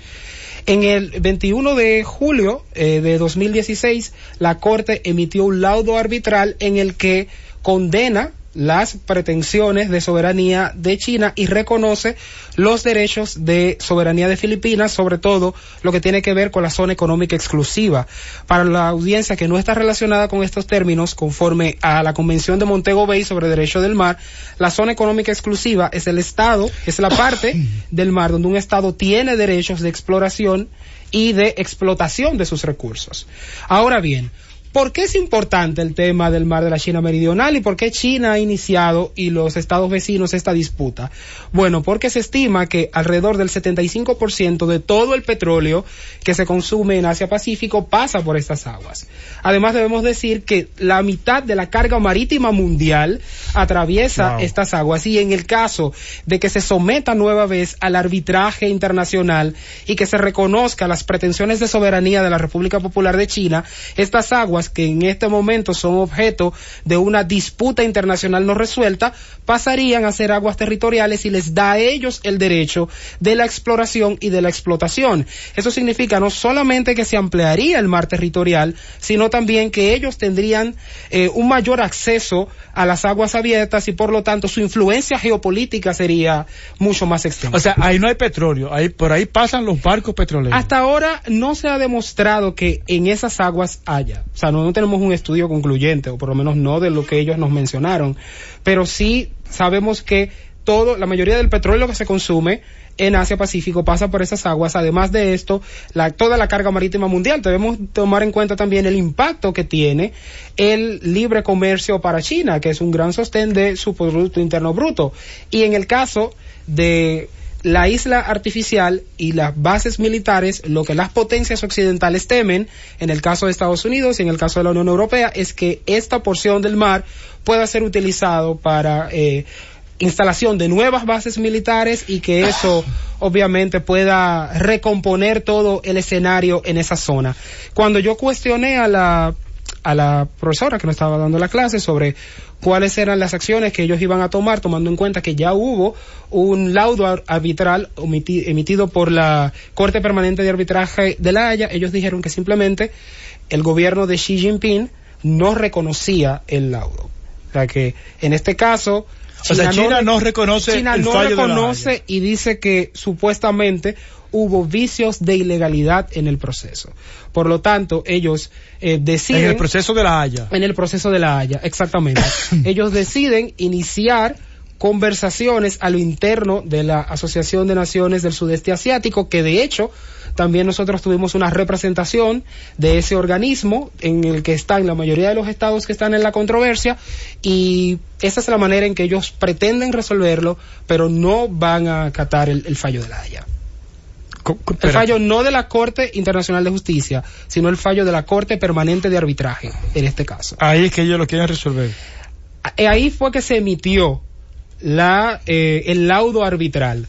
En el 21 de julio eh, de 2016, la Corte emitió un laudo arbitral en el que condena las pretensiones de soberanía de China y reconoce los derechos de soberanía de Filipinas, sobre todo lo que tiene que ver con la zona económica exclusiva. Para la audiencia que no está relacionada con estos términos, conforme a la Convención de Montego Bay sobre Derecho del Mar, la zona económica exclusiva es el Estado, es la parte (coughs) del mar donde un Estado tiene derechos de exploración y de explotación de sus recursos. Ahora bien, ¿Por qué es importante el tema del mar de la China Meridional y por qué China ha iniciado y los estados vecinos esta disputa? Bueno, porque se estima que alrededor del 75% de todo el petróleo que se consume en Asia Pacífico pasa por estas aguas. Además debemos decir que la mitad de la carga marítima mundial atraviesa estas aguas y en el caso de que se someta nueva vez al arbitraje internacional y que se reconozca las pretensiones de soberanía de la República Popular de China, estas aguas que en este momento son objeto de una disputa internacional no resuelta, pasarían a ser aguas territoriales y les da a ellos el derecho de la exploración y de la explotación. Eso significa no solamente que se ampliaría el mar territorial, sino también que ellos tendrían eh, un mayor acceso a las aguas abiertas y por lo tanto su influencia geopolítica sería mucho más extensa. O sea, ahí no hay petróleo, ahí por ahí pasan los barcos petroleros. Hasta ahora no se ha demostrado que en esas aguas haya. O sea, no, tenemos un estudio concluyente, o por lo menos no de lo que ellos nos mencionaron, pero sí sabemos que todo, la mayoría del petróleo que se consume en Asia Pacífico pasa por esas aguas. Además de esto, la, toda la carga marítima mundial. Debemos tomar en cuenta también el impacto que tiene el libre comercio para China, que es un gran sostén de su Producto Interno Bruto. Y en el caso de la isla artificial y las bases militares, lo que las potencias occidentales temen, en el caso de Estados Unidos y en el caso de la Unión Europea, es que esta porción del mar pueda ser utilizado para eh, instalación de nuevas bases militares y que eso obviamente pueda recomponer todo el escenario en esa zona. Cuando yo cuestioné a la a la profesora que nos estaba dando la clase sobre cuáles eran las acciones que ellos iban a tomar, tomando en cuenta que ya hubo un laudo arbitral emitido por la Corte Permanente de Arbitraje de la Haya. Ellos dijeron que simplemente el gobierno de Xi Jinping no reconocía el laudo. O sea que en este caso China, China no, reconoce China no reconoce y dice que supuestamente hubo vicios de ilegalidad en el proceso. Por lo tanto, ellos eh, deciden... En el proceso de la Haya. En el proceso de la Haya, exactamente. (coughs) ellos deciden iniciar conversaciones a lo interno de la Asociación de Naciones del Sudeste Asiático, que de hecho también nosotros tuvimos una representación de ese organismo en el que están la mayoría de los estados que están en la controversia y esa es la manera en que ellos pretenden resolverlo, pero no van a acatar el fallo de la Haya. El fallo no de la Corte Internacional de Justicia, sino el fallo de la Corte Permanente de Arbitraje, en este caso. Ahí es que ellos lo quieren resolver. Ahí fue que se emitió la, eh, el laudo arbitral.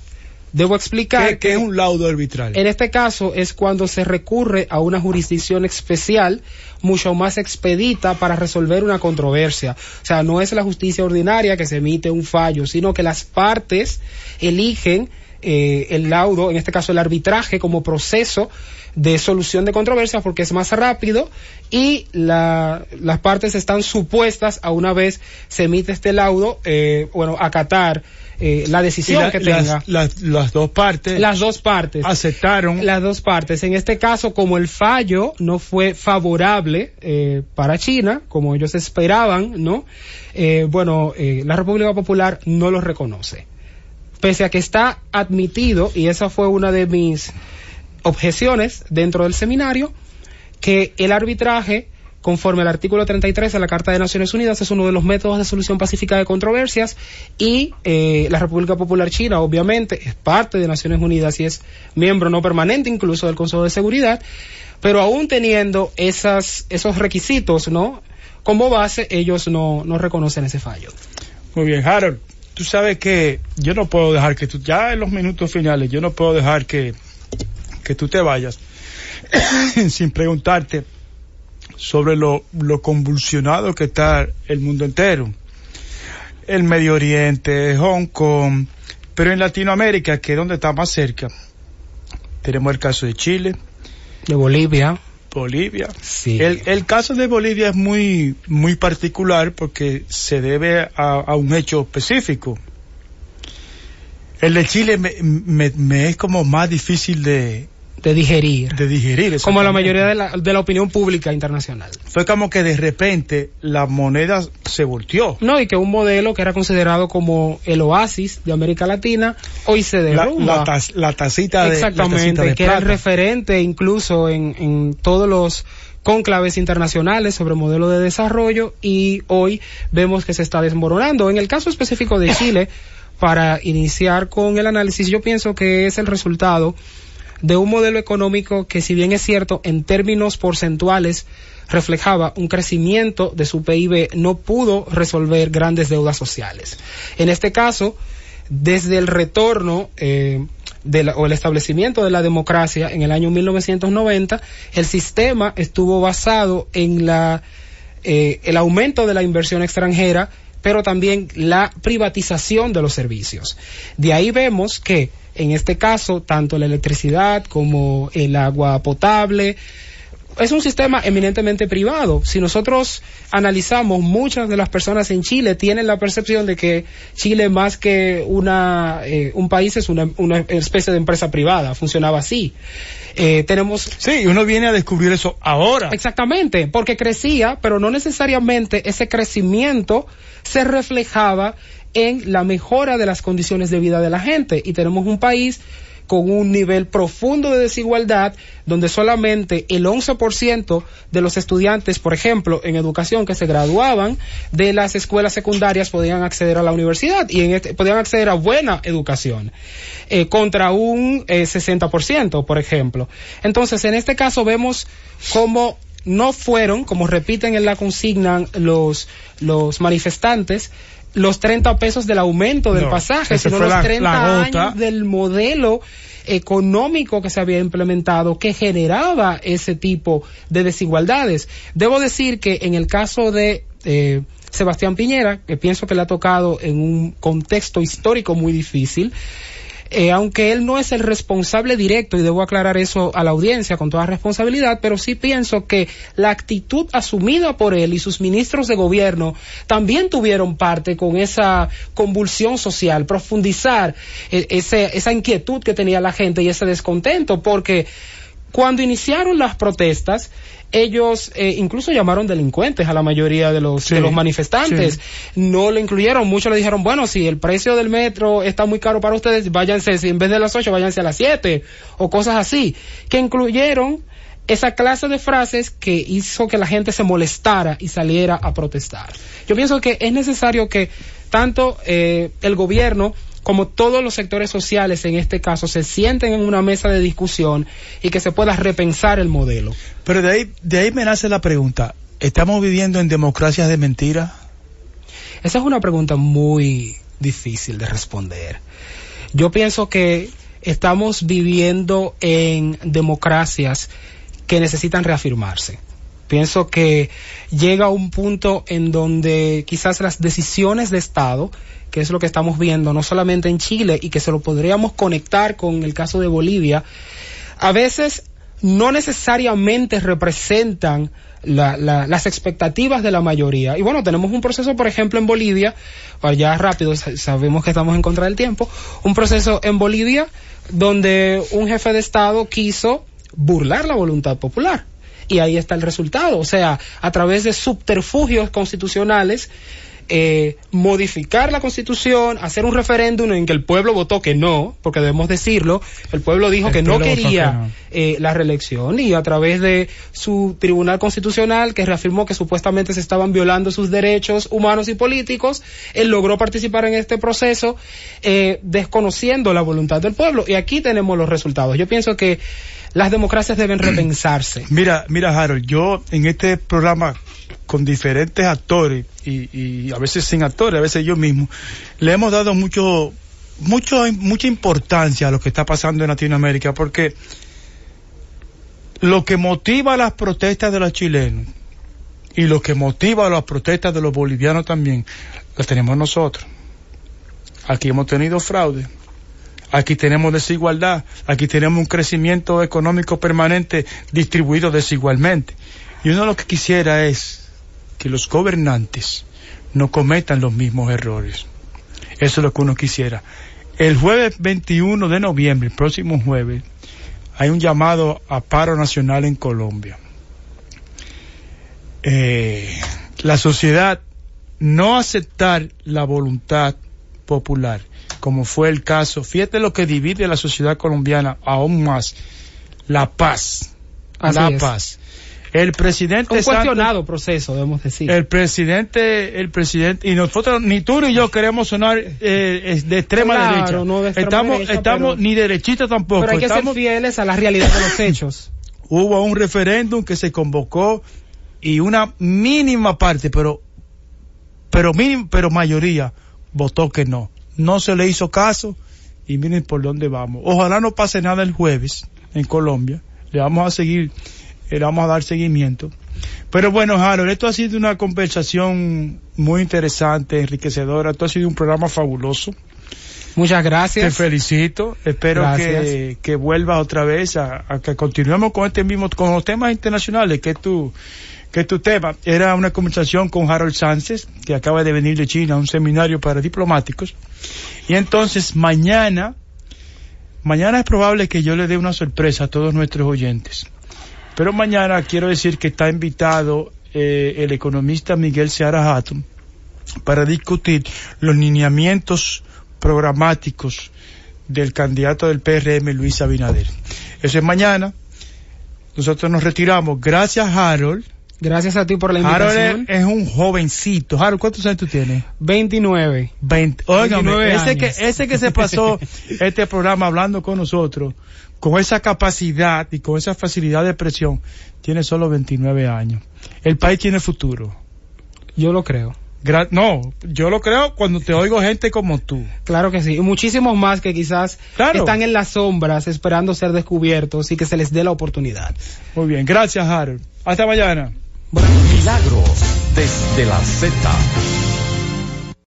Debo explicar. ¿Qué, que, es un laudo arbitral? En este caso es cuando se recurre a una jurisdicción especial mucho más expedita para resolver una controversia. O sea, no es la justicia ordinaria que se emite un fallo, sino que las partes eligen eh, el laudo, en este caso el arbitraje, como proceso de solución de controversias porque es más rápido y la, las partes están supuestas a una vez se emite este laudo, eh, bueno, acatar eh, la decisión la- que tenga. las, las- las dos partes Las dos partes. aceptaron Las dos partes. En este caso, como el fallo no fue favorable eh, para China, como ellos esperaban, ¿no? Eh, bueno, la República Popular no lo reconoce. Pese a que está admitido, y esa fue una de mis objeciones dentro del seminario, que el arbitraje, conforme al artículo 33 de la Carta de Naciones Unidas, es uno de los métodos de solución pacífica de controversias y eh, la República Popular China, obviamente, es parte de Naciones Unidas y es miembro no permanente incluso del Consejo de Seguridad, pero aún teniendo esos requisitos, ¿no? Como base, ellos no, no reconocen ese fallo. Muy bien, Harold. Tú sabes que yo no puedo dejar que tú, ya en los minutos finales, yo no puedo dejar que, que tú te vayas (clears throat) sin preguntarte sobre lo, lo convulsionado que está el mundo entero. El Medio Oriente, Hong Kong, pero en Latinoamérica, que es donde está más cerca, tenemos el caso de Chile, De Bolivia, Bolivia. sí. El, el caso de Bolivia es muy, muy particular porque se debe a, a un hecho específico. El de Chile me, me- me es como más difícil de, de digerir. de digerir. como la exactamente. mayoría de la, de la opinión pública internacional. Fue como que de repente la moneda se volteó. No, y que un modelo que era considerado como el oasis de América Latina, hoy se derrumba. la, la tacita de la tacita Exactamente, de que era el referente incluso en, en todos los cónclaves internacionales sobre modelo de desarrollo y hoy vemos que se está desmoronando. En el caso específico de Chile, para iniciar con el análisis, yo pienso que es el resultado de un modelo económico que si bien es cierto en términos porcentuales reflejaba un crecimiento de su PIB, no pudo resolver grandes deudas sociales. En este caso, desde el retorno eh, o el establecimiento de la democracia en el año 1990, el sistema estuvo basado en la eh, el aumento de la inversión extranjera, pero también la privatización de los servicios. De ahí vemos que en este caso tanto la electricidad como el agua potable es un sistema eminentemente privado. Si nosotros analizamos, muchas de las personas en Chile tienen la percepción de que Chile más que una, eh, un país es una, una especie de empresa privada, funcionaba así. Eh, tenemos Sí, uno viene a descubrir eso ahora. Exactamente, porque crecía, pero no necesariamente ese crecimiento se reflejaba en la mejora de las condiciones de vida de la gente. Y tenemos un país con un nivel profundo de desigualdad, donde solamente el 11% de los estudiantes, por ejemplo, en educación que se graduaban de las escuelas secundarias podían acceder a la universidad y en este- podían acceder a buena educación, eh, contra un eh, 60%, por ejemplo. Entonces, en este caso vemos cómo no fueron, como repiten en la consigna los, los manifestantes, los 30 pesos del aumento del No, pasaje, sino los la- 30 la años del modelo económico que se había implementado que generaba ese tipo de desigualdades. Debo decir que en el caso de eh, Sebastián Piñera, que pienso que le ha tocado en un contexto histórico muy difícil, eh, aunque él no es el responsable directo, y debo aclarar eso a la audiencia con toda responsabilidad, pero sí pienso que la actitud asumida por él y sus ministros de gobierno también tuvieron parte con esa convulsión social, profundizar eh, esa inquietud que tenía la gente y ese descontento, porque cuando iniciaron las protestas, ellos eh, incluso llamaron delincuentes a la mayoría de los, Sí, de los manifestantes. sí. No lo incluyeron. Muchos le dijeron, bueno, si el precio del metro está muy caro para ustedes, váyanse, si en vez de las 8, váyanse a las 7 o cosas así. Que incluyeron esa clase de frases que hizo que la gente se molestara y saliera a protestar. Yo pienso que es necesario que tanto eh, el gobierno como todos los sectores sociales en este caso se sienten en una mesa de discusión y que se pueda repensar el modelo. Pero de ahí, de ahí me nace la pregunta. ¿Estamos viviendo en democracias de mentira? Esa es una pregunta muy difícil de responder. Yo pienso que estamos viviendo en democracias que necesitan reafirmarse. Pienso que llega un punto en donde quizás las decisiones de Estado, que es lo que estamos viendo no solamente en Chile y que se lo podríamos conectar con el caso de Bolivia, a veces no necesariamente representan las expectativas de la mayoría. Y bueno, tenemos un proceso, por ejemplo, en Bolivia, ya rápido, sabemos que estamos en contra del tiempo, un proceso en Bolivia donde un jefe de Estado quiso burlar la voluntad popular. Y ahí está el resultado. O sea, a través de subterfugios constitucionales, eh, modificar la constitución, hacer un referéndum en que el pueblo votó que no, porque debemos decirlo, el pueblo dijo que no quería Eh, la reelección y a través de su tribunal constitucional que reafirmó que supuestamente se estaban violando sus derechos humanos y políticos, él logró participar en este proceso eh, desconociendo la voluntad del pueblo y aquí tenemos los resultados. Yo pienso que las democracias deben repensarse. Mira, mira Harold, yo en este programa con diferentes actores y, a veces sin actores, a veces yo mismo, le hemos dado mucho, mucho, mucha importancia a lo que está pasando en Latinoamérica porque lo que motiva las protestas de los chilenos y lo que motiva las protestas de los bolivianos también, las tenemos nosotros. Aquí hemos tenido fraude, aquí tenemos desigualdad, aquí tenemos un crecimiento económico permanente distribuido desigualmente. Y uno lo que quisiera es que los gobernantes no cometan los mismos errores. Eso es lo que uno quisiera. El jueves 21 de noviembre, el próximo jueves, hay un llamado a paro nacional en Colombia. Eh, la sociedad no aceptar la voluntad popular, como fue el caso, fíjate lo que divide a la sociedad colombiana aún más, la paz, la paz. El presidente un cuestionado proceso debemos decir. El presidente el presidente y nosotros ni tú ni yo queremos sonar eh, de extrema derecha. no de extrema estamos derecha, estamos pero, ni derechita tampoco pero hay que estamos, ser fieles a la realidad de los hechos. (coughs) Hubo un referéndum que se convocó y una mínima parte pero pero mínima, pero mayoría votó que no. No se le hizo caso y miren por dónde vamos. Ojalá no pase nada el jueves en Colombia. Le vamos a seguir le vamos a dar seguimiento. Pero bueno, Harold, esto ha sido una conversación muy interesante, enriquecedora. Esto ha sido un programa fabuloso. Muchas gracias. Te felicito. Espero que, que vuelvas otra vez a, a, que continuemos con este mismo, con los temas internacionales, que es tu, que es tu tema. Era una conversación con Harold Sánchez, que acaba de venir de China a un seminario para diplomáticos. Y entonces mañana, mañana es probable que yo le dé una sorpresa a todos nuestros oyentes. Pero mañana quiero decir que está invitado eh, el economista Miguel Seara Hatton para discutir los lineamientos programáticos del candidato del PRM, Luis Abinader. Eso es mañana. Nosotros nos retiramos. Gracias, Harold. Gracias a ti por la invitación. Harold es, es un jovencito. Harold, ¿cuántos años tú tienes? 29. 20. Óigame, ese que, ese que se pasó (laughs) este programa hablando con nosotros, con esa capacidad y con esa facilidad de expresión, tiene solo 29 años. El país tiene futuro. Yo lo creo. Gra no, yo lo creo cuando te oigo gente como tú. Claro que sí, y muchísimos más que quizás claro. están en las sombras esperando ser descubiertos y que se les dé la oportunidad. Muy bien, gracias Harold. Hasta mañana. Milagros desde la Z.